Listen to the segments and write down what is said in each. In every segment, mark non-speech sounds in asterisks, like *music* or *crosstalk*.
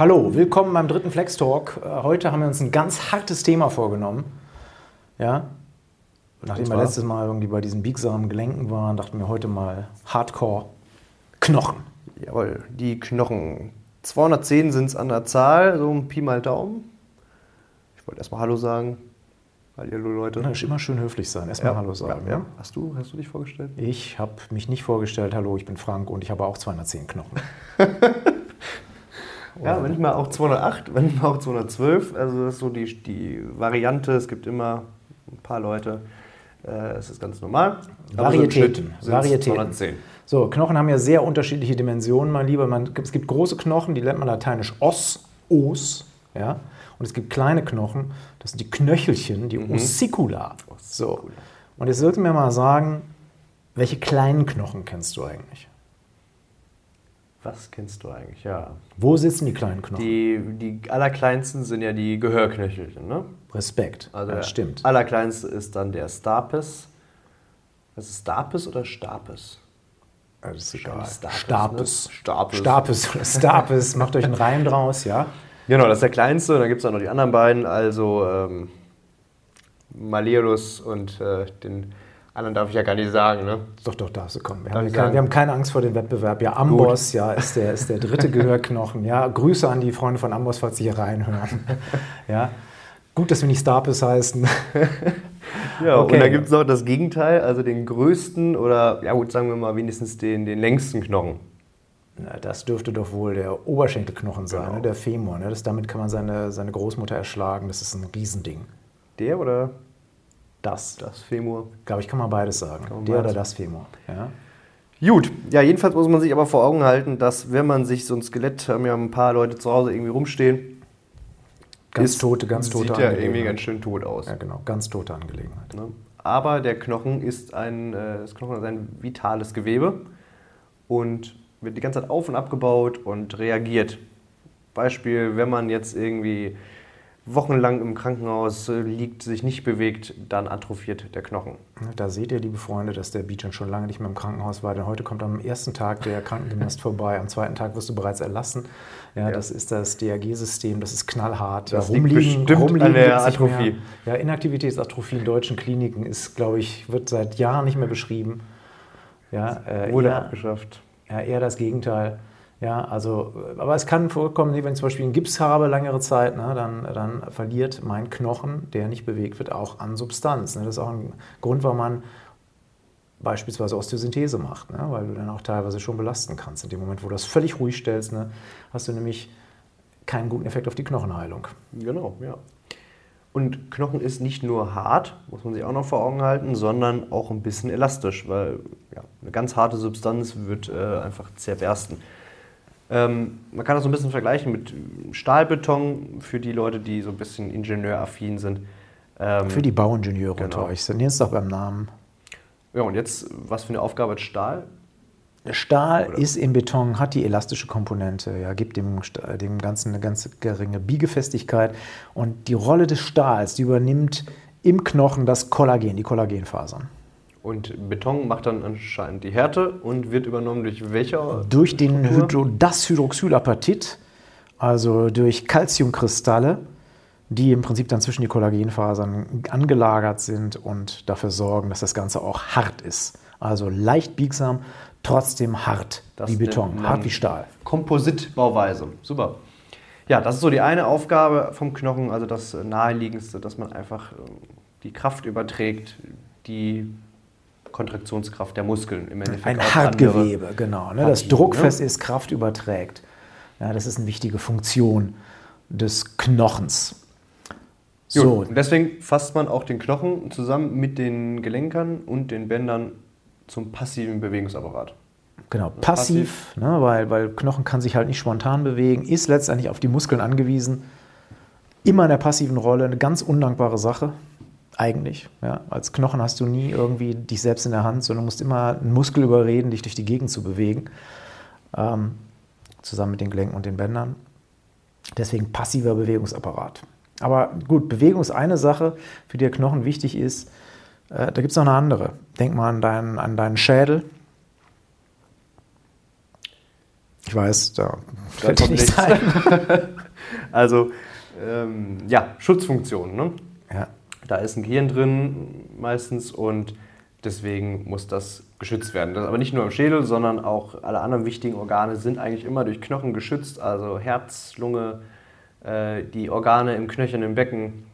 Hallo, willkommen beim dritten Flex Talk. Äh, heute haben wir uns ein ganz hartes Thema vorgenommen. Ja, nachdem wir letztes Mal irgendwie bei diesen biegsamen Gelenken waren, dachten wir heute mal Hardcore Knochen. Jawohl, die Knochen. 210 sind es an der Zahl, so ein Pi mal Daumen. Ich wollte erstmal Hallo sagen. Hallo Leute. Na, ist immer schön höflich sein. Erstmal Ja, Hallo sagen. Ja, ja. Hast, du, hast du dich vorgestellt? Ich habe mich nicht vorgestellt. Hallo, ich bin Frank und ich habe auch 210 Knochen. *laughs* Ja, manchmal auch 208, manchmal auch 212. Also das ist so die, die Variante. Es gibt immer ein paar Leute. Äh, Es ist ganz normal. Aber so Varietäten. sind's Varietäten. 210. So, Knochen haben ja sehr unterschiedliche Dimensionen, mein Lieber. Man, es gibt große Knochen, die nennt man lateinisch Os, Os, ja. Und es gibt kleine Knochen, das sind die Knöchelchen, die Ossicula. So. Und jetzt sollten wir mal sagen, welche kleinen Knochen kennst du eigentlich? Was kennst du eigentlich? Ja. Wo sitzen die kleinen Knochen? Die, die allerkleinsten sind ja die Gehörknöchelchen. Ne? Respekt. Also der stimmt. allerkleinste ist dann der Stapes. Was ist Stapes oder Stapes? Das ist egal. Stapes, Stapes. ne? Stapes. Stapes oder *laughs* Stapes. Macht euch einen Reim draus, ja. Genau, das ist der kleinste. Und dann gibt es auch noch die anderen beiden, also ähm, Malleolus und äh, den anderen darf ich ja gar nicht sagen. Ne? Doch, doch, darfst du kommen. Wir haben, keine, wir haben keine Angst vor dem Wettbewerb. Ja, Amboss, ja, ist der, ist der dritte Gehörknochen. Ja, Grüße an die Freunde von Amboss, falls sie hier reinhören. *laughs* Ja, gut, dass wir nicht Stapes heißen. *laughs* Ja, Okay. und dann gibt es noch das Gegenteil, also den größten oder, ja gut, sagen wir mal wenigstens den, den längsten Knochen. Na, das dürfte doch wohl der Oberschenkelknochen sein, Genau. ne? der Femur. Ne? Das, damit kann man seine, seine Großmutter erschlagen. Das ist ein Riesending. Der oder Das, das Femur? glaube ich, kann man beides sagen. man Der beides. oder das Femur. Ja? Gut, ja, jedenfalls muss man sich aber vor Augen halten, dass wenn man sich so ein Skelett, haben ja ein paar Leute zu Hause irgendwie rumstehen, Ganz ist- tote, ganz tote sieht ja irgendwie Angelegenheit. ganz schön tot aus. Ja, genau, ganz tote Angelegenheit. Ne? Aber der Knochen ist ein, äh, das Knochen ist ein vitales Gewebe und wird die ganze Zeit auf und abgebaut und reagiert. Beispiel, wenn man jetzt irgendwie wochenlang im Krankenhaus äh, liegt, sich nicht bewegt, dann atrophiert der Knochen. Da seht ihr, liebe Freunde, dass der Beacon schon lange nicht mehr im Krankenhaus war, denn heute kommt am ersten Tag der Krankengymnast vorbei, am zweiten Tag wirst du bereits erlassen. Ja, Ja. Das ist das DRG-System, das ist knallhart. Das ja, liegt bestimmt an der. Atrophie. Ja, Inaktivitätsatrophie in deutschen Kliniken ist, glaube ich, wird seit Jahren nicht mehr beschrieben. Ja, äh, Wurde eher- abgeschafft. ja, eher das Gegenteil. Ja, also, aber es kann vorkommen, wenn ich zum Beispiel einen Gips habe längere Zeit, ne, dann, dann verliert mein Knochen, der nicht bewegt wird, auch an Substanz. Ne. Das ist auch ein Grund, warum man beispielsweise Osteosynthese macht, ne, weil du dann auch teilweise schon belasten kannst. In dem Moment, wo du das völlig ruhig stellst, ne, hast du nämlich keinen guten Effekt auf die Knochenheilung. Genau, ja. Und Knochen ist nicht nur hart, muss man sich auch noch vor Augen halten, sondern auch ein bisschen elastisch, weil ja, eine ganz harte Substanz wird äh, einfach zerbersten. Ähm, man kann das so ein bisschen vergleichen mit Stahlbeton für die Leute, die so ein bisschen ingenieuraffin sind. Ähm, Für die Bauingenieure Genau. unter euch, nennt es doch beim Namen. ja, und jetzt, was für eine Aufgabe hat Stahl? Stahl Oder? ist im Beton, hat die elastische Komponente, ja, gibt dem, dem Ganzen eine ganz geringe Biegefestigkeit. Und die Rolle des Stahls, die übernimmt im Knochen das Kollagen, die Kollagenfasern. Und Beton macht dann anscheinend die Härte und wird übernommen durch welche? Durch den? Hydro, das Hydroxylapatit, also durch Calciumkristalle, die im Prinzip dann zwischen die Kollagenfasern angelagert sind und dafür sorgen, dass das Ganze auch hart ist. Also leicht biegsam, trotzdem hart Das wie Beton, hart wie Stahl. Kompositbauweise. Super. Ja, das ist so die eine Aufgabe vom Knochen, also das naheliegendste, dass man einfach ähm, die Kraft überträgt, die Kontraktionskraft der Muskeln im Endeffekt. Ein Hartgewebe, genau. Ne, das Hartgewebe, druckfest ist, Kraft überträgt. Ja, das ist eine wichtige Funktion des Knochens. So. Und deswegen fasst man auch den Knochen zusammen mit den Gelenkern und den Bändern zum passiven Bewegungsapparat. genau, passiv, ne, weil, weil Knochen kann sich halt nicht spontan bewegen, ist letztendlich auf die Muskeln angewiesen. Immer in der passiven Rolle, eine ganz undankbare Sache, eigentlich. Ja. Als Knochen hast du nie irgendwie dich selbst in der Hand, sondern musst immer einen Muskel überreden, dich durch die Gegend zu bewegen. Ähm, zusammen mit den Gelenken und den Bändern. Deswegen passiver Bewegungsapparat. Aber gut, Bewegung ist eine Sache, für die der Knochen wichtig ist. Äh, da gibt es noch eine andere. Denk mal an deinen, an deinen Schädel. Ich weiß, da Da fällt kommt nicht nichts. ein. *laughs* Also, ähm, ja, Schutzfunktion. Ne? Ja. Da ist ein Gehirn drin meistens und deswegen muss das geschützt werden. Das aber nicht nur im Schädel, sondern auch alle anderen wichtigen Organe sind eigentlich immer durch Knochen geschützt. Also Herz, Lunge, äh, die Organe im Knöchel, im Becken.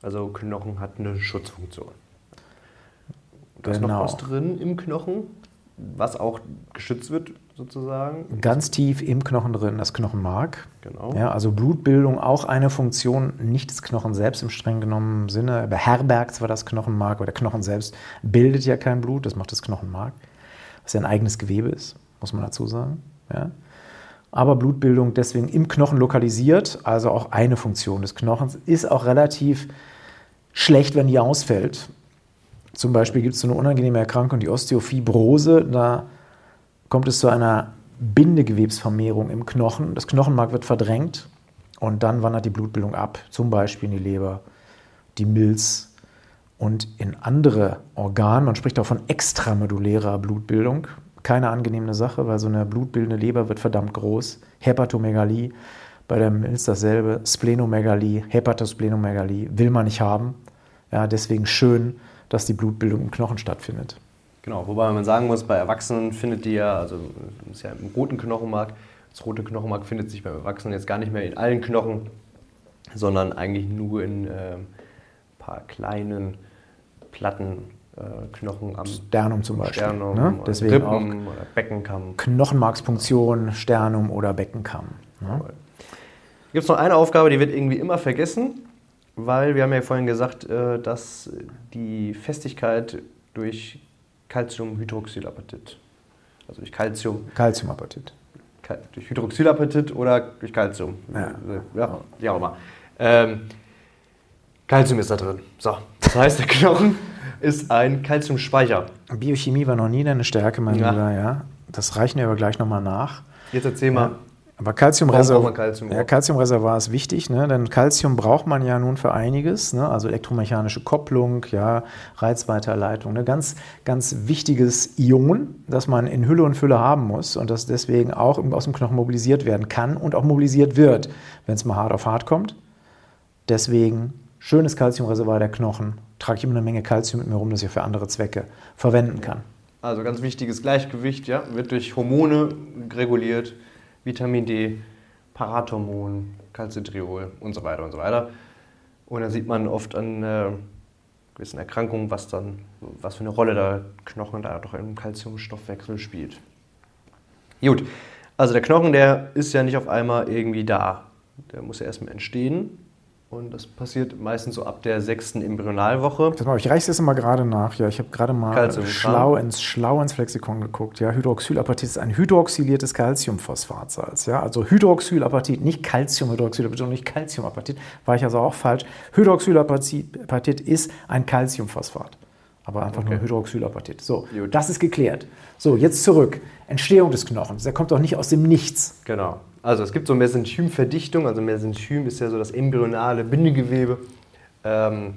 Also Knochen hat eine Schutzfunktion. Da ist noch Genau. was drin im Knochen, was auch geschützt wird sozusagen. Ganz tief im Knochen drin, das Knochenmark. Genau. Ja, also Blutbildung auch eine Funktion, nicht des Knochen selbst im streng genommenen Sinne, beherbergt zwar das Knochenmark, aber der Knochen selbst bildet ja kein Blut, das macht das Knochenmark, was ja ein eigenes Gewebe ist, muss man dazu sagen. Ja. Aber Blutbildung deswegen im Knochen lokalisiert, also auch eine Funktion des Knochens, ist auch relativ schlecht, wenn die ausfällt. Zum Beispiel gibt es so eine unangenehme Erkrankung, die Osteofibrose, da kommt es zu einer Bindegewebsvermehrung im Knochen. Das Knochenmark wird verdrängt und dann wandert die Blutbildung ab, zum Beispiel in die Leber, die Milz und in andere Organe. Man spricht auch von extramedulärer Blutbildung. Keine angenehme Sache, weil so eine blutbildende Leber wird verdammt groß. Hepatomegalie, bei der Milz dasselbe. Splenomegalie, Hepatosplenomegalie will man nicht haben. Ja, deswegen schön, dass die Blutbildung im Knochen stattfindet. Genau, wobei man sagen muss, bei Erwachsenen findet die ja, also ist ja im roten Knochenmark, das rote Knochenmark findet sich beim Erwachsenen jetzt gar nicht mehr in allen Knochen, sondern eigentlich nur in äh, ein paar kleinen Platten äh, Knochen am Sternum zum Beispiel. Sternum, ne? oder Deswegen Rippen oder Beckenkamm. Knochenmarkspunktion, Sternum oder Beckenkamm. Ne? Gibt es noch eine Aufgabe, die wird irgendwie immer vergessen, weil wir haben ja vorhin gesagt, äh, dass die Festigkeit durch Calciumhydroxylapatit, also durch Calcium Calciumapatit. Durch Hydroxylapatit oder durch Calcium. Ja. ja wie auch immer. Ähm, Calcium ist da drin. So, das heißt, der Knochen ist ein Calciumspeicher. Biochemie war noch nie deine Stärke, mein Ja. Lieber. Ja. Das reichen wir aber gleich nochmal nach. Jetzt erzähl mal. Aber Calciumreservoir, Calcium? ja, ist wichtig, ne? denn Calcium braucht man ja nun für einiges, ne? also elektromechanische Kopplung, ja, Reizweiterleitung, ein ganz, ganz wichtiges Ion, das man in Hülle und Fülle haben muss und das deswegen auch aus dem Knochen mobilisiert werden kann und auch mobilisiert wird, wenn es mal hart auf hart kommt. Deswegen schönes Calciumreservoir der Knochen, trage ich immer eine Menge Calcium mit mir rum, das ich für andere Zwecke verwenden kann. Also ganz wichtiges Gleichgewicht, ja, wird durch Hormone reguliert, Vitamin D, Parathormon, Calcitriol und so weiter und so weiter. Und dann sieht man oft an äh, gewissen Erkrankungen, was dann, was für eine Rolle der Knochen da doch im Calciumstoffwechsel spielt. Gut, also der Knochen, der ist ja nicht auf einmal irgendwie da. Der muss ja erstmal entstehen. Und das passiert meistens so ab der sechsten Embryonalwoche. Pass mal, ich reiche das mal gerade nach. Ja, ich habe gerade mal Calcium, schlau ins, schlau ins Lexikon geguckt. Ja, Hydroxylapatit ist ein hydroxyliertes Calciumphosphatsalz. Ja, also Hydroxylapatit, nicht Calciumhydroxylapatit und nicht Calciumapatit. War ich also auch falsch. Hydroxylapatit ist ein Calciumphosphat. Aber einfach nur Okay. Hydroxylapatit. So, Gut. das ist geklärt. So, jetzt zurück. Entstehung des Knochens. Der kommt doch nicht aus dem Nichts. Genau. Also es gibt so Mesenchymverdichtung. Also Mesenchym ist ja so das embryonale Bindegewebe. Ähm,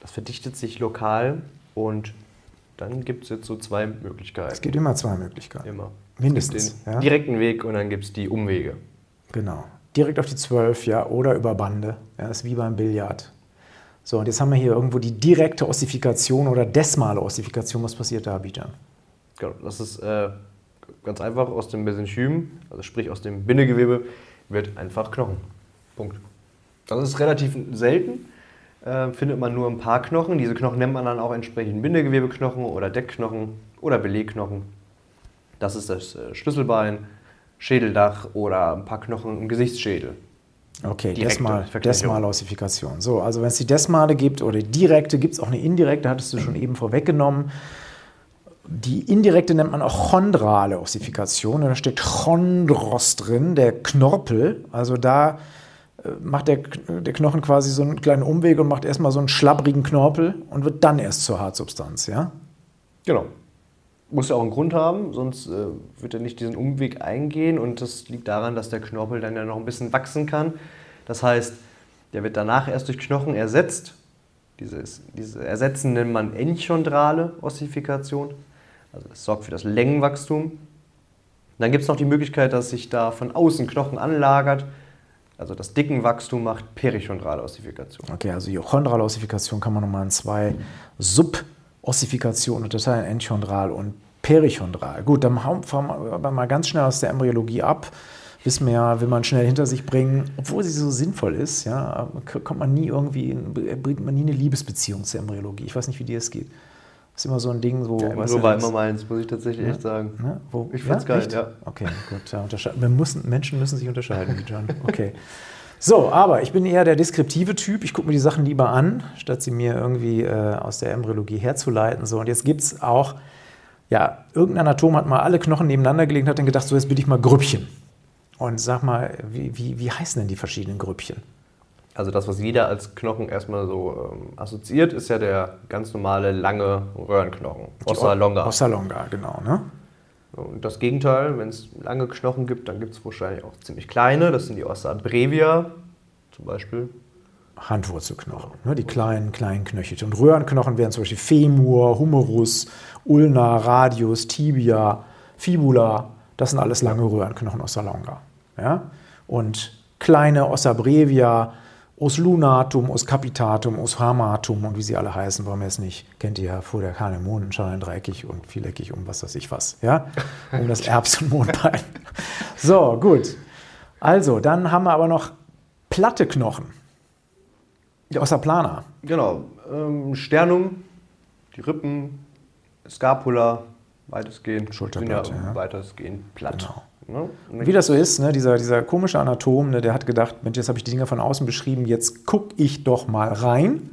das verdichtet sich lokal und dann gibt es jetzt so zwei Möglichkeiten. Es gibt immer zwei Möglichkeiten. immer. Mindestens, den ja. direkten Weg und dann gibt es die Umwege. Genau. Direkt auf die 12, ja, oder über Bande. Ja, das ist wie beim Billard. So, und jetzt haben wir hier irgendwo die direkte Ossifikation oder desmale Ossifikation. Was passiert da, Bijan? Genau. Das ist äh, ganz einfach aus dem Mesenchym, also sprich aus dem Bindegewebe, wird einfach Knochen. Punkt. Das ist relativ selten. Äh, findet man nur ein paar Knochen. Diese Knochen nennt man dann auch entsprechend Bindegewebeknochen oder Deckknochen oder Belegknochen. Das ist das äh, Schlüsselbein, Schädeldach oder ein paar Knochen im Gesichtsschädel. Okay, Desmal, Vergleichung. desmale Ossifikation. So, also wenn es die Desmale gibt oder die direkte, gibt es auch eine indirekte, hattest du schon *clears throat* eben vorweggenommen. Die indirekte nennt man auch chondrale Ossifikation. Da steht Chondros drin, der Knorpel. Also da äh, macht der, der Knochen quasi so einen kleinen Umweg und macht erstmal so einen schlabbrigen Knorpel und wird dann erst zur Hartsubstanz, ja? Genau. Muss ja auch einen Grund haben, sonst äh, wird er nicht diesen Umweg eingehen. Und das liegt daran, dass der Knorpel dann ja noch ein bisschen wachsen kann. Das heißt, der wird danach erst durch Knochen ersetzt. Dieses, diese Ersetzen nennt man enchondrale Ossifikation. Also das sorgt für das Längenwachstum. dann gibt es noch die Möglichkeit, dass sich da von außen Knochen anlagert. Also das Dickenwachstum macht perichondrale Ossifikation. Okay, also die chondrale Ossifikation kann man nochmal in zwei Subossifikationen unterteilen, enchondral und perichondral. Gut, dann fahren wir mal ganz schnell aus der Embryologie ab. Wissen wir ja, will man schnell hinter sich bringen, obwohl sie so sinnvoll ist, ja, kommt man nie irgendwie, bringt man nie eine Liebesbeziehung zur Embryologie. Ich weiß nicht, wie dir es geht. Ist immer so ein Ding, wo. Ja, so war immer meins, muss ich tatsächlich ja? echt sagen. Ja? Wo, ich fand's ja? geil, echt? ja. Okay, gut. Ja, wir müssen, Menschen müssen sich unterscheiden, John. Okay. So, aber ich bin eher der deskriptive Typ. Ich gucke mir die Sachen lieber an, statt sie mir irgendwie äh, aus der Embryologie herzuleiten. So, und jetzt gibt es auch, ja, irgendein Anatom hat mal alle Knochen nebeneinander gelegt und hat dann gedacht, so jetzt bin ich mal Grüppchen. Und sag mal, wie, wie, wie heißen denn die verschiedenen Grüppchen? Also das, was jeder als Knochen erstmal so ähm, assoziiert, ist ja der ganz normale lange Röhrenknochen. Ossa longa. Ossa longa, genau. Ne? Und das Gegenteil, wenn es lange Knochen gibt, dann gibt es wahrscheinlich auch ziemlich kleine. Das sind die Ossa brevia zum Beispiel. Handwurzelknochen, ne? die kleinen, kleinen Knöchel. Und Röhrenknochen wären zum Beispiel Femur, Humerus, Ulna, Radius, Tibia, Fibula. Das sind alles lange Röhrenknochen Ossa longa. Ja? Und kleine Ossa brevia Os lunatum, os capitatum, os hamatum und wie sie alle heißen, warum es nicht, kennt ihr ja, vor der Kahn im Mondenschein, dreieckig und vieleckig um was weiß ich was, ja, um das *laughs* Erbs- und Mondbein. So, gut. Also, dann haben wir aber noch platte Knochen. Ja. Aus der Plana. Genau. Ähm, Sternum, die Rippen, Scapula, weitestgehend. Schulterblatt, ja, ja. weitestgehend platt. Genau. Ne? Wie das so ist, ne? dieser, dieser komische Anatom, ne? der hat gedacht, Mensch, jetzt habe ich die Dinger von außen beschrieben, jetzt gucke ich doch mal rein.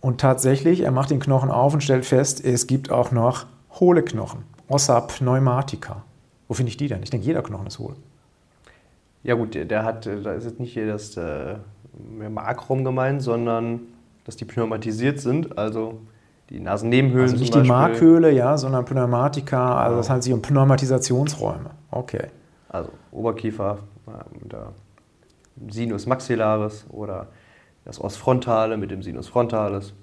Und tatsächlich, er macht den Knochen auf und stellt fest, es gibt auch noch hohle Knochen, Ossa pneumatica. Wo finde ich die denn? Ich denke, jeder Knochen ist hohl. Ja gut, der hat, da ist jetzt nicht hier das äh, Makrom gemeint, sondern dass die pneumatisiert sind, also die Nasennebenhöhlen Also nicht die Markhöhle, ja, sondern Pneumatika, also das handelt sich um Pneumatisationsräume. Okay. Also Oberkiefer, der Sinus maxillaris oder das Os frontale mit dem Sinus frontalis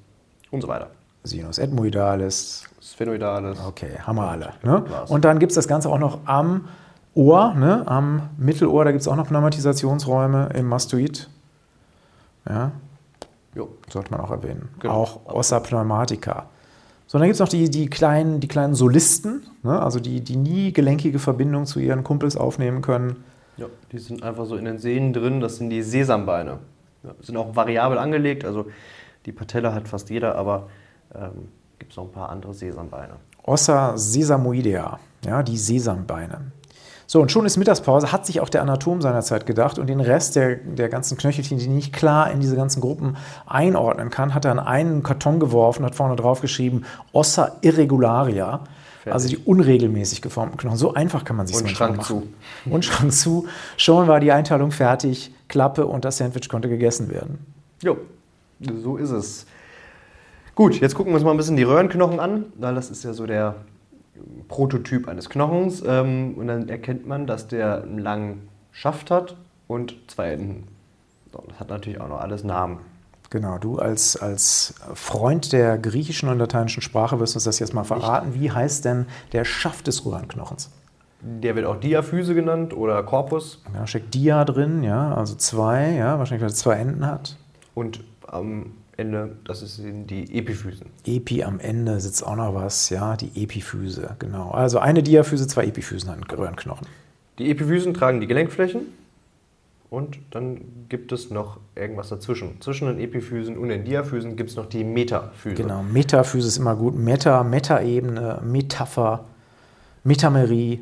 und so weiter. Sinus ethmoidalis. Sphenoidalis. Okay, haben wir alle. Ne? Und dann gibt es das Ganze auch noch am Ohr, ne? am Mittelohr, da gibt es auch noch Pneumatisationsräume im Mastoid. Ja, Jo. Sollte man auch erwähnen. Genau. Auch Ossa pneumatica. So, dann gibt es noch die, die, kleinen, die kleinen Solisten, ne? also die, die nie gelenkige Verbindung zu ihren Kumpels aufnehmen können. Ja, die sind einfach so in den Sehnen drin, das sind die Sesambeine. Ja, sind auch variabel angelegt, also die Patella hat fast jeder, aber ähm, gibt es noch ein paar andere Sesambeine. Ossa sesamoidea, ja, die Sesambeine. So, und schon ist Mittagspause, hat sich auch der Anatom seinerzeit gedacht und den Rest der, der ganzen Knöchelchen, die nicht klar in diese ganzen Gruppen einordnen kann, hat er in einen Karton geworfen, hat vorne drauf geschrieben, Ossa irregularia. Fertig. Also die unregelmäßig geformten Knochen. So einfach kann man sich das machen. Und Schrank zu. Und Schrank zu. Schon war die Einteilung fertig, Klappe und das Sandwich konnte gegessen werden. Jo, so ist es. Gut, jetzt gucken wir uns mal ein bisschen die Röhrenknochen an, weil das ist ja so der Prototyp eines Knochens ähm, und dann erkennt man, dass der einen langen Schaft hat und zwei Enden. So, das hat natürlich auch noch alles Namen. Genau, du als, als Freund der griechischen und lateinischen Sprache wirst uns das jetzt mal verraten. Wie heißt denn der Schaft des Röhrenknochens? Der wird auch Diaphyse genannt oder Korpus. Da steckt Dia drin, ja, also zwei, ja, wahrscheinlich, weil es zwei Enden hat. Und am Ende, das sind die Epiphysen. Epi am Ende sitzt auch noch was, ja, die Epiphyse, genau. Also eine Diaphyse, zwei Epiphysen an Röhrenknochen. Die Epiphysen tragen die Gelenkflächen und dann gibt es noch irgendwas dazwischen. Zwischen den Epiphysen und den Diaphysen gibt es noch die Metaphyse. Genau, Metaphyse ist immer gut. Meta, Metaebene, Metapher, Metamerie,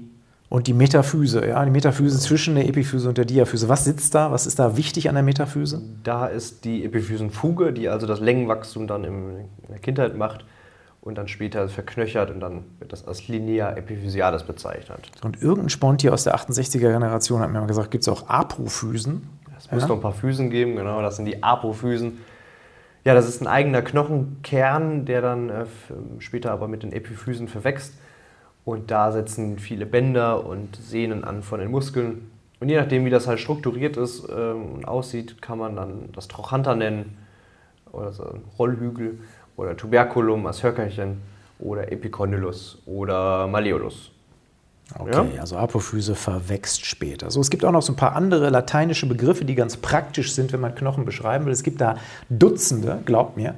und die Metaphyse, ja, die Metaphyse zwischen der Epiphyse und der Diaphyse. Was sitzt da? Was ist da wichtig an der Metaphyse? Da ist die Epiphysenfuge, die also das Längenwachstum dann in der Kindheit macht und dann später verknöchert und dann wird das als Linea epiphysialis bezeichnet. Und irgendein Sponti aus der 68er Generation hat mir mal gesagt, gibt es auch Apophysen? Es muss ja? noch ein paar Physen geben, genau, das sind die Apophysen. Ja, das ist ein eigener Knochenkern, der dann äh, später aber mit den Epiphysen verwächst. Und da setzen viele Bänder und Sehnen an von den Muskeln. Und je nachdem, wie das halt strukturiert ist äh, und aussieht, kann man dann das Trochanter nennen oder so Rollhügel oder Tuberculum als Höckerchen oder Epicondylus oder Malleolus. Okay, ja? also Apophyse verwächst später. So, es gibt auch noch so ein paar andere lateinische Begriffe, die ganz praktisch sind, wenn man Knochen beschreiben will. Es gibt da Dutzende, glaubt mir.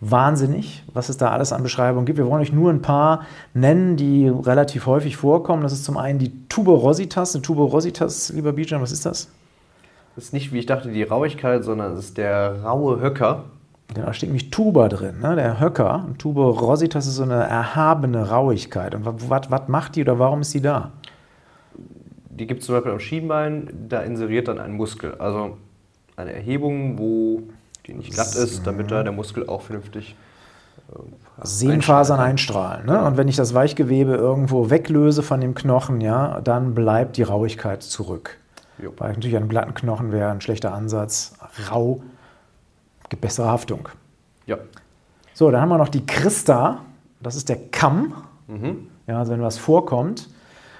Wahnsinnig, was es da alles an Beschreibungen gibt. Wir wollen euch nur ein paar nennen, die relativ häufig vorkommen. Das ist zum einen die Tuberositas. Eine Tuberositas, lieber Bijan, was ist das? Das ist nicht, wie ich dachte, die Rauigkeit, sondern es ist der raue Höcker. Da steht nämlich Tuber drin, ne? der Höcker. Und Tuberositas ist so eine erhabene Rauigkeit. Und was, was macht die oder warum ist die da? Die gibt es zum Beispiel am Schienbein, da inseriert dann ein Muskel. Also eine Erhebung, wo die nicht glatt ist, damit da der Muskel auch vernünftig äh, Sehnenfasern einstrahlen. Ne? Und wenn ich das Weichgewebe irgendwo weglöse von dem Knochen, ja, dann bleibt die Rauigkeit zurück. Jo. Weil natürlich ein glatten Knochen wäre ein schlechter Ansatz. Rau gibt bessere Haftung. Ja. So, dann haben wir noch die Christa. Das ist der Kamm. Mhm. Ja, also wenn was vorkommt.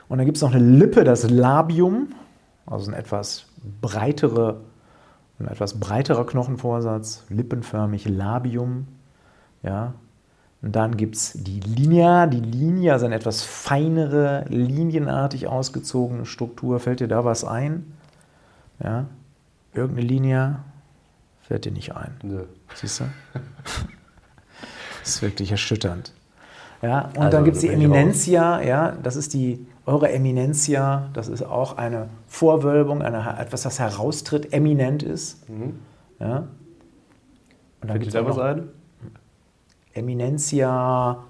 Und dann gibt es noch eine Lippe, das Labium. Also ein etwas breitere, ein etwas breiterer Knochenvorsatz. Lippenförmig Labium. Ja. Und dann gibt es die Linea. Die Linie, also eine etwas feinere, linienartig ausgezogene Struktur. Fällt dir da was ein? Ja. Irgendeine Linie? Fällt dir nicht ein. Nö. Siehst du? *laughs* das ist wirklich erschütternd. Ja, und also, dann gibt es die Eminentia, ja, das ist die, eure Eminentia, das ist auch eine Vorwölbung, eine, etwas, das heraustritt, eminent ist. Mhm. Ja. Und dann gibt es was ein? Eminentia,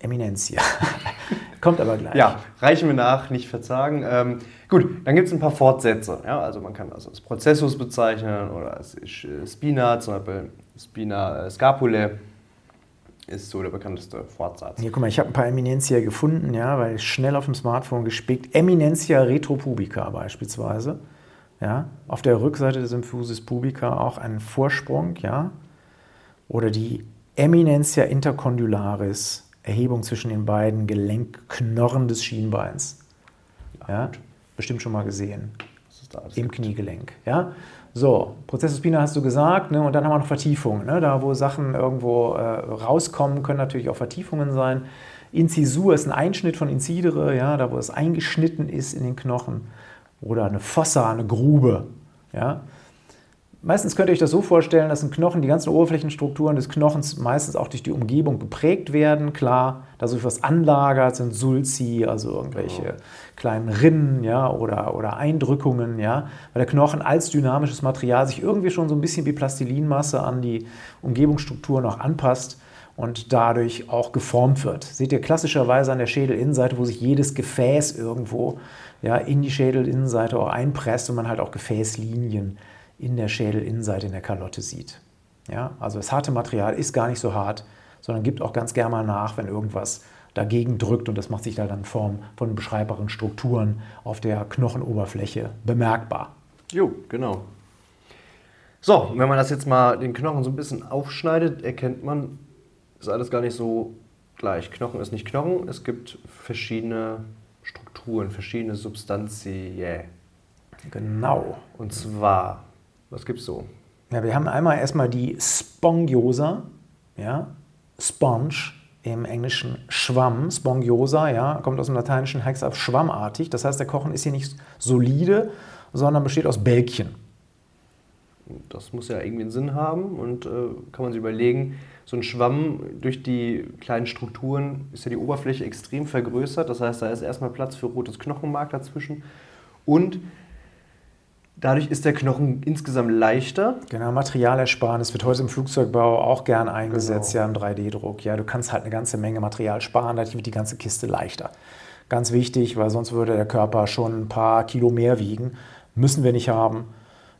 Eminentia. *laughs* Kommt aber gleich. Ja, reichen wir nach, nicht verzagen. Ähm, gut, dann gibt es ein paar Fortsätze. Ja, also man kann das als Prozessus bezeichnen oder als Spina, zum Beispiel Spina äh, Scapulae ist so der bekannteste Fortsatz. Hier, guck mal, ich habe ein paar Eminentia gefunden, ja, weil ich schnell auf dem Smartphone gespickt. Eminentia retropubica beispielsweise. Ja, auf der Rückseite des Symphysis pubica auch ein Vorsprung, ja. Oder die Eminentia intercondularis Erhebung zwischen den beiden Gelenkknorren des Schienbeins. Ja, bestimmt schon mal gesehen. Im. Kniegelenk. Ja? So, Prozessus spina hast du gesagt, ne? und dann haben wir noch Vertiefungen. Ne? Da, wo Sachen irgendwo äh, rauskommen, können natürlich auch Vertiefungen sein. Inzisur ist ein Einschnitt von Inzidere, ja? da wo es eingeschnitten ist in den Knochen. Oder eine Fossa, eine Grube. Ja? Meistens könnt ihr euch das so vorstellen, dass ein Knochen, die ganzen Oberflächenstrukturen des Knochens meistens auch durch die Umgebung geprägt werden. Klar, da so etwas anlagert, sind Sulci, also irgendwelche genau. kleinen Rinnen ja, oder, oder Eindrückungen, ja, weil der Knochen als dynamisches Material sich irgendwie schon so ein bisschen wie Plastilinmasse an die Umgebungsstrukturen auch anpasst und dadurch auch geformt wird. Seht ihr klassischerweise an der Schädelinnenseite, wo sich jedes Gefäß irgendwo ja, in die Schädelinnenseite auch einpresst und man halt auch Gefäßlinien in der Schädelinnenseite in der Kalotte sieht. Ja, also das harte Material ist gar nicht so hart, sondern gibt auch ganz gerne mal nach, wenn irgendwas dagegen drückt und das macht sich dann in Form von beschreibbaren Strukturen auf der Knochenoberfläche bemerkbar. Jo, genau. So, wenn man das jetzt mal den Knochen so ein bisschen aufschneidet, erkennt man, ist alles gar nicht so gleich. Knochen ist nicht Knochen, es gibt verschiedene Strukturen, verschiedene Substanzien. Genau. Und zwar was gibt es so? Ja, wir haben einmal erstmal die Spongiosa, ja, Sponge im Englischen Schwamm, Spongiosa, ja, kommt aus dem Lateinischen heißt ab schwammartig. Das heißt, der Kochen ist hier nicht solide, sondern besteht aus Bälkchen. Das muss ja irgendwie einen Sinn haben und äh, kann man sich überlegen, so ein Schwamm durch die kleinen Strukturen ist ja die Oberfläche extrem vergrößert. Das heißt, da ist erstmal Platz für rotes Knochenmark dazwischen. Und Dadurch ist der Knochen insgesamt leichter. Genau, Materialersparnis wird heute im Flugzeugbau auch gern eingesetzt, genau. ja, im 3D-Druck. Ja, du kannst halt eine ganze Menge Material sparen, dadurch wird die ganze Kiste leichter. Ganz wichtig, weil sonst würde der Körper schon ein paar Kilo mehr wiegen. Müssen wir nicht haben.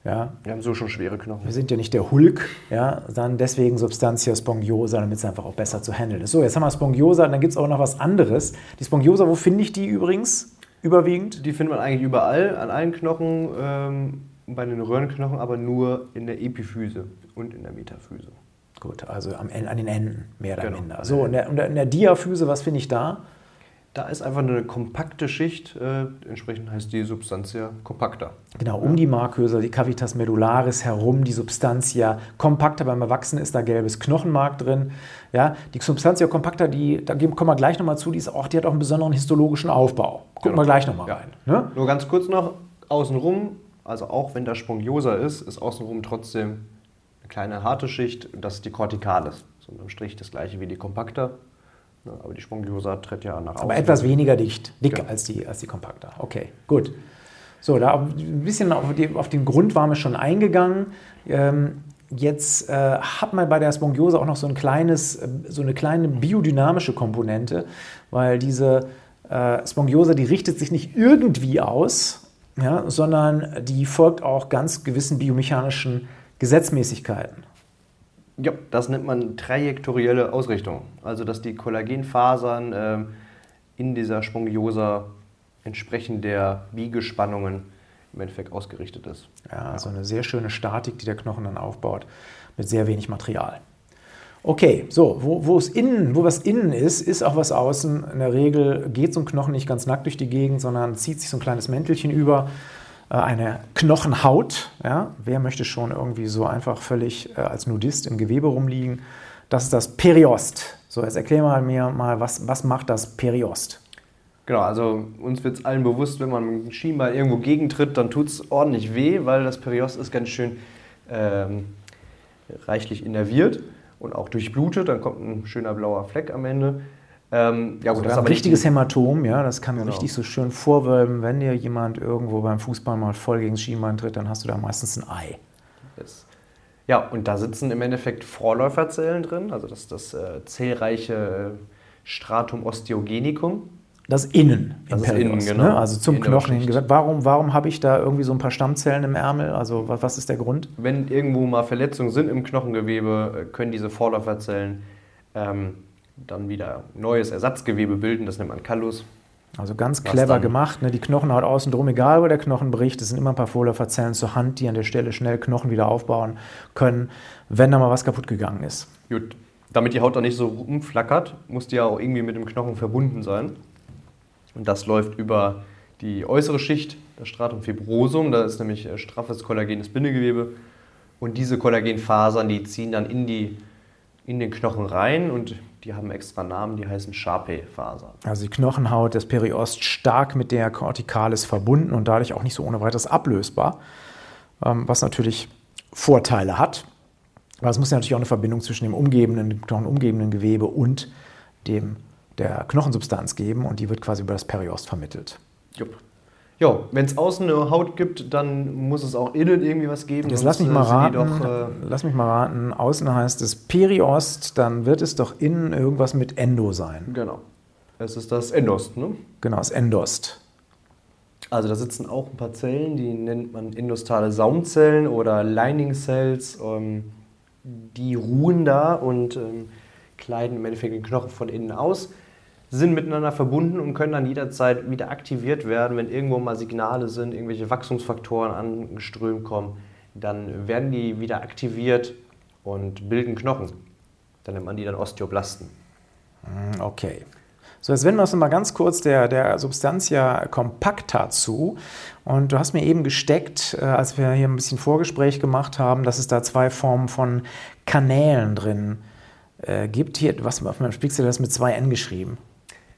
Ja. Wir haben so schon schwere Knochen. Wir sind ja nicht der Hulk, ja, dann deswegen Substantia spongiosa, damit es einfach auch besser zu handeln ist. So, jetzt haben wir Spongiosa, dann gibt es auch noch was anderes. Die Spongiosa, wo finde ich die übrigens? Überwiegend? Die findet man eigentlich überall, an allen Knochen, ähm, bei den Röhrenknochen, aber nur in der Epiphyse und in der Metaphyse. Gut, also am, an den Enden mehr oder genau. minder. So, in der, in der Diaphyse, was finde ich da? Da ist einfach eine kompakte Schicht, äh, entsprechend heißt die Substantia compacta. Genau, um die Markhöser, die Cavitas medullaris herum, die Substantia compacta. Beim Erwachsenen ist da gelbes Knochenmark drin. Ja, die Substantia compacta, die, da kommen wir gleich nochmal zu, die, ist auch, die hat auch einen besonderen histologischen Aufbau. Gucken genau. wir gleich nochmal ja. rein. Ne? Nur ganz kurz noch, außenrum, also auch wenn da Spongiosa ist, ist außenrum trotzdem eine kleine harte Schicht, das ist die Corticalis. So unterm Strich das gleiche wie die Compacta. Ne, aber die Spongiosa tritt ja nach außen. Aber etwas weniger dicht, dick ja. als, die, als die Compacta. Okay, gut. So, da ein bisschen auf, die, auf den Grund waren wir schon eingegangen. Ähm, jetzt äh, hat man bei der Spongiosa auch noch so, ein kleines, äh, so eine kleine biodynamische Komponente, weil diese äh, Spongiosa, die richtet sich nicht irgendwie aus, ja, sondern die folgt auch ganz gewissen biomechanischen Gesetzmäßigkeiten. Ja, das nennt man trajektorielle Ausrichtung. Also, dass die Kollagenfasern äh, in dieser Spongiosa entsprechend der Biegespannungen im Endeffekt ausgerichtet ist. Ja, also eine sehr schöne Statik, die der Knochen dann aufbaut, mit sehr wenig Material. Okay, so, wo, wo es innen, wo was innen ist, ist auch was außen. In der Regel geht so ein Knochen nicht ganz nackt durch die Gegend, sondern zieht sich so ein kleines Mäntelchen über eine Knochenhaut. Ja? Wer möchte schon irgendwie so einfach völlig äh, als Nudist im Gewebe rumliegen? Das ist das Periost. So, jetzt erklär mal mir mal, was, was macht das Periost? Genau, also uns wird es allen bewusst, wenn man mit dem Schienbein irgendwo gegentritt, dann tut es ordentlich weh, weil das Periost ist ganz schön ähm, reichlich innerviert und auch durchblutet. Dann kommt ein schöner blauer Fleck am Ende. Ähm, ja, gut, also das ist ein richtiges Hämatom, ja, das kann genau. richtig so schön vorwölben. Wenn dir jemand irgendwo beim Fußball mal voll gegen das Schienbein tritt, dann hast du da meistens ein Ei. Das, ja, und da sitzen im Endeffekt Vorläuferzellen drin, also das, das äh, zellreiche Stratum osteogenicum. Das Innen das ist innen, genau. Ne? Also zum Knochen hin Warum, warum habe ich da irgendwie so ein paar Stammzellen im Ärmel? Also was, was ist der Grund? Wenn irgendwo mal Verletzungen sind im Knochengewebe, äh, können diese Vorläuferzellen ähm, dann wieder neues Ersatzgewebe bilden, das nennt man Callus. Also ganz clever gemacht, ne? die Knochenhaut außen drum, egal wo der Knochen bricht, es sind immer ein paar Vorläuferzellen zur Hand, die an der Stelle schnell Knochen wieder aufbauen können, wenn da mal was kaputt gegangen ist. Gut, damit die Haut dann nicht so rumflackert, muss die ja auch irgendwie mit dem Knochen verbunden sein. Und das läuft über die äußere Schicht, das Stratum fibrosum, da ist nämlich äh, straffes kollagenes Bindegewebe. Und diese Kollagenfasern, die ziehen dann in, die, in den Knochen rein und die haben extra Namen, die heißen Sharpe-Fasern. Also die Knochenhaut des Periost stark mit der Corticalis verbunden und dadurch auch nicht so ohne weiteres ablösbar, ähm, was natürlich Vorteile hat. Aber es muss ja natürlich auch eine Verbindung zwischen dem umgebenden, knochenumgebenden Gewebe und dem, der Knochensubstanz geben und die wird quasi über das Periost vermittelt. Jupp. Ja, wenn es außen eine Haut gibt, dann muss es auch innen irgendwie was geben. Jetzt lass mich mal raten. Doch, äh lass mich mal raten. Außen heißt es Periost, dann wird es doch innen irgendwas mit Endo sein. Genau. Es ist das Endost, ne? Genau, das Endost. Also da sitzen auch ein paar Zellen, die nennt man endostale Saumzellen oder Lining Cells. Ähm, die ruhen da und ähm, kleiden im Endeffekt den Knochen von innen aus sind miteinander verbunden und können dann jederzeit wieder aktiviert werden, wenn irgendwo mal Signale sind, irgendwelche Wachstumsfaktoren angeströmt kommen, dann werden die wieder aktiviert und bilden Knochen. Dann nennt man die dann Osteoblasten. Hm, okay. So, jetzt wenden wir uns mal ganz kurz der, der Substantia compacta zu. Und du hast mir eben gesteckt, äh, als wir hier ein bisschen Vorgespräch gemacht haben, dass es da zwei Formen von Kanälen drin äh, gibt. Hier, was auf meinem Spiegel das mit zwei N geschrieben.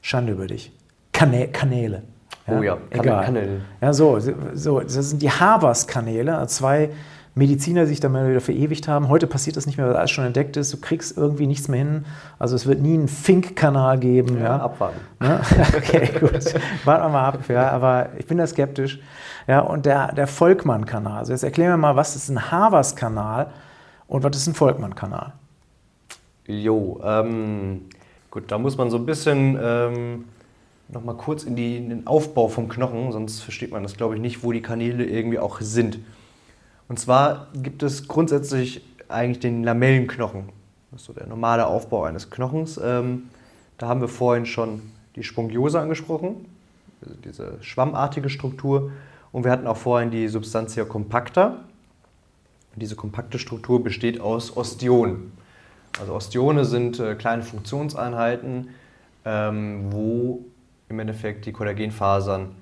Schande über dich. Kanä Kanäle. Ja? Oh ja, egal. Kanäle. Ja, so, so, das sind die Havas-Kanäle, zwei Mediziner, die sich da mal wieder verewigt haben. Heute passiert das nicht mehr, weil alles schon entdeckt ist. Du kriegst irgendwie nichts mehr hin. Also es wird nie einen Fink-Kanal geben. Ja, ja. abwarten. Ja? *laughs* Okay, gut. Warten wir mal ab. Ja, aber ich bin da skeptisch. Ja, und der, der Volkmann-Kanal. Also jetzt erklären wir mal, was ist ein Havas-Kanal und was ist ein Volkmann-Kanal? Jo, ähm, Gut, da muss man so ein bisschen ähm, nochmal kurz in, die, in, den Aufbau vom Knochen, sonst versteht man das, glaube ich, nicht, wo die Kanäle irgendwie auch sind. Und zwar gibt es grundsätzlich eigentlich den Lamellenknochen. Das ist so der normale Aufbau eines Knochens. Ähm, da haben wir vorhin schon die Spongiose angesprochen, also diese schwammartige Struktur. Und wir hatten auch vorhin die Substantia compacta. Und diese kompakte Struktur besteht aus Ostionen. Also Osteone sind äh, kleine Funktionseinheiten, ähm, wo im Endeffekt die Kollagenfasern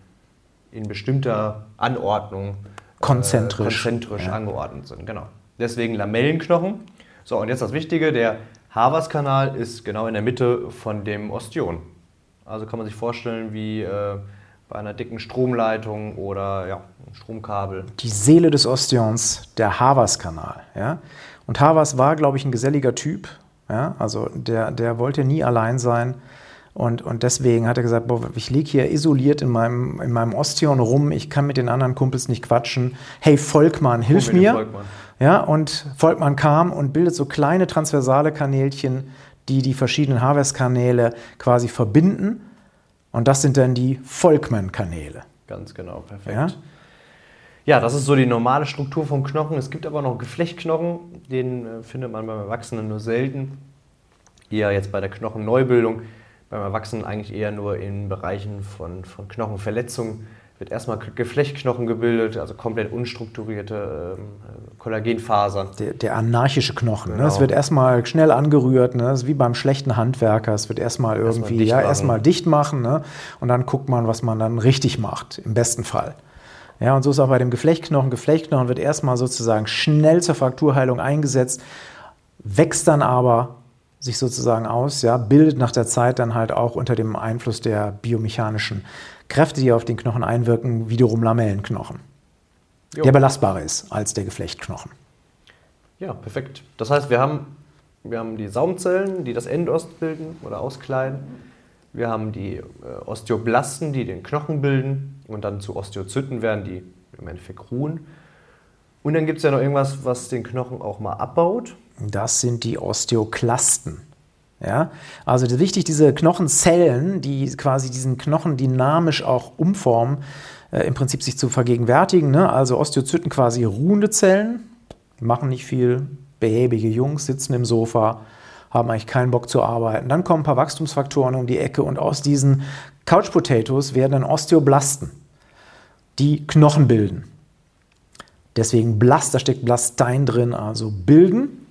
in bestimmter Anordnung konzentrisch, äh, konzentrisch ja. angeordnet sind. Genau. Deswegen Lamellenknochen. So, und jetzt das Wichtige, der Havas-Kanal ist genau in der Mitte von dem Ostion. Also kann man sich vorstellen wie äh, bei einer dicken Stromleitung oder ja, Stromkabel. Die Seele des Ostions, der Havas-Kanal. Ja? Und Havas war, glaube ich, ein geselliger Typ. Ja? Also der, der wollte nie allein sein. Und, und deswegen hat er gesagt, boah, ich liege hier isoliert in meinem, in meinem Ostion rum, ich kann mit den anderen Kumpels nicht quatschen. Hey Volkmann, hilf mir. Volkmann. Ja, und Volkmann kam und bildet so kleine transversale Kanälchen, die die verschiedenen Harvest-Kanäle quasi verbinden. Und das sind dann die Volkmann-Kanäle. Ganz genau, perfekt. Ja? Ja? das ist so die normale Struktur vom Knochen. Es gibt aber noch Geflechtknochen, den äh, findet man beim Erwachsenen nur selten. Eher jetzt bei der Knochenneubildung beim Erwachsenen eigentlich eher nur in Bereichen von, von Knochenverletzungen. Wird erstmal Geflechtknochen gebildet, also komplett unstrukturierte ähm, Kollagenfasern. Der, der, anarchische Knochen. Genau. Ne? Es wird erstmal schnell angerührt, ne? das ist wie beim schlechten Handwerker. Es wird erstmal irgendwie erstmal dicht, ja, erstmal dicht machen ne? und dann guckt man, was man dann richtig macht, im besten Fall. Ja, und so ist auch bei dem Geflechtknochen. Geflechtknochen wird erstmal sozusagen schnell zur Frakturheilung eingesetzt, wächst dann aber sich sozusagen aus, ja, bildet nach der Zeit dann halt auch unter dem Einfluss der biomechanischen Kräfte, die auf den Knochen einwirken, wiederum Lamellenknochen. Jo. Der belastbarer ist als der Geflechtknochen. Ja, perfekt. Das heißt, wir haben, wir haben die Saumzellen, die das Endost bilden oder auskleiden. Wir haben die äh, Osteoblasten, die den Knochen bilden und dann zu Osteozyten werden, die im Endeffekt ruhen. Und dann gibt es ja noch irgendwas, was den Knochen auch mal abbaut. Das sind die Osteoklasten. Ja, also wichtig, diese Knochenzellen, die quasi diesen Knochen dynamisch auch umformen, äh, im Prinzip sich zu vergegenwärtigen. Ne? Also Osteozyten quasi ruhende Zellen, machen nicht viel, behäbige Jungs sitzen im Sofa, haben eigentlich keinen Bock zu arbeiten. Dann kommen ein paar Wachstumsfaktoren um die Ecke und aus diesen Couch Potatoes werden dann Osteoblasten, die Knochen bilden. Deswegen Blast, da steckt Blastein drin, also bilden.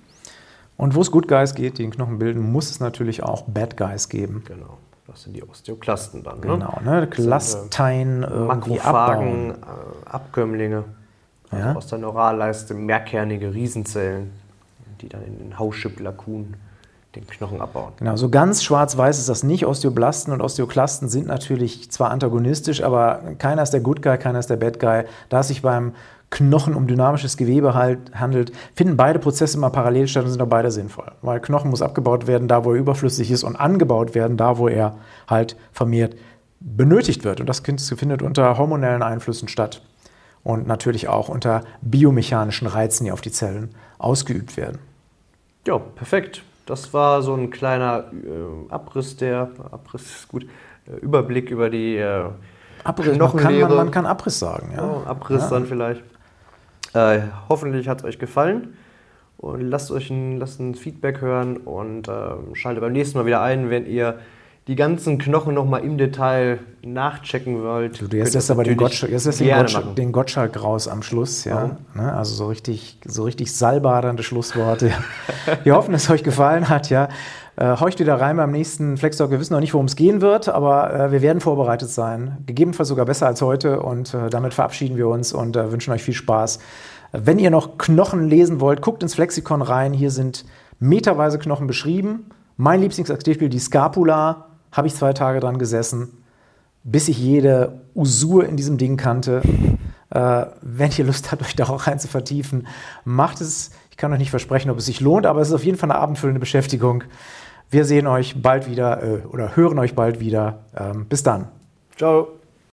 Und wo es Good Guys geht, die den Knochen bilden, muss es natürlich auch Bad Guys geben. Genau. Das sind die Osteoklasten dann. Ne? Genau, ne? Klastein irgendwie abbauen. Äh, Abkömmlinge. Also ja? Aus der Neuralleiste mehrkernige Riesenzellen, die dann in den Hausschüpp-Lakunen den Knochen abbauen. Genau, so ganz schwarz-weiß ist das nicht. Osteoblasten und Osteoklasten sind natürlich zwar antagonistisch, aber keiner ist der Good Guy, keiner ist der Bad Guy. Da es sich beim Knochen um dynamisches Gewebe halt handelt, finden beide Prozesse immer parallel statt und sind auch beide sinnvoll. Weil Knochen muss abgebaut werden, da wo er überflüssig ist und angebaut werden, da wo er halt vermehrt benötigt wird. Und das findet unter hormonellen Einflüssen statt und natürlich auch unter biomechanischen Reizen, die auf die Zellen ausgeübt werden. Ja, perfekt. Das war so ein kleiner äh, Abriss der, Abriss ist gut, äh, Überblick über die äh, Abriss, man kann, man, man kann Abriss sagen. Ja. Oh, Abriss ja. dann vielleicht. Äh, hoffentlich hat es euch gefallen. Und lasst euch ein, lasst ein Feedback hören und äh, schaltet beim nächsten Mal wieder ein, wenn ihr die ganzen Knochen nochmal im Detail nachchecken wollt. Du, jetzt lässt aber den, Gottsch jetzt den, Gottschalk, den Gottschalk raus am Schluss. Ja? Ne? Also so richtig, so richtig salbadernde Schlussworte. *laughs* Wir hoffen, es euch gefallen hat. Ja? Äh, horcht wieder rein beim nächsten Flextalk. Wir wissen noch nicht, worum es gehen wird, aber äh, wir werden vorbereitet sein. Gegebenenfalls sogar besser als heute. Und äh, damit verabschieden wir uns und äh, wünschen euch viel Spaß. Wenn ihr noch Knochen lesen wollt, guckt ins Flexikon rein. Hier sind meterweise Knochen beschrieben. Mein Lieblingsaktivspiel, die Scapula, habe ich zwei Tage dran gesessen, bis ich jede Usur in diesem Ding kannte. Äh, wenn ihr Lust habt, euch da auch rein zu vertiefen, macht es. Ich kann euch nicht versprechen, ob es sich lohnt, aber es ist auf jeden Fall eine abendfüllende Beschäftigung. Wir sehen euch bald wieder äh, oder hören euch bald wieder. Ähm, bis dann. Ciao.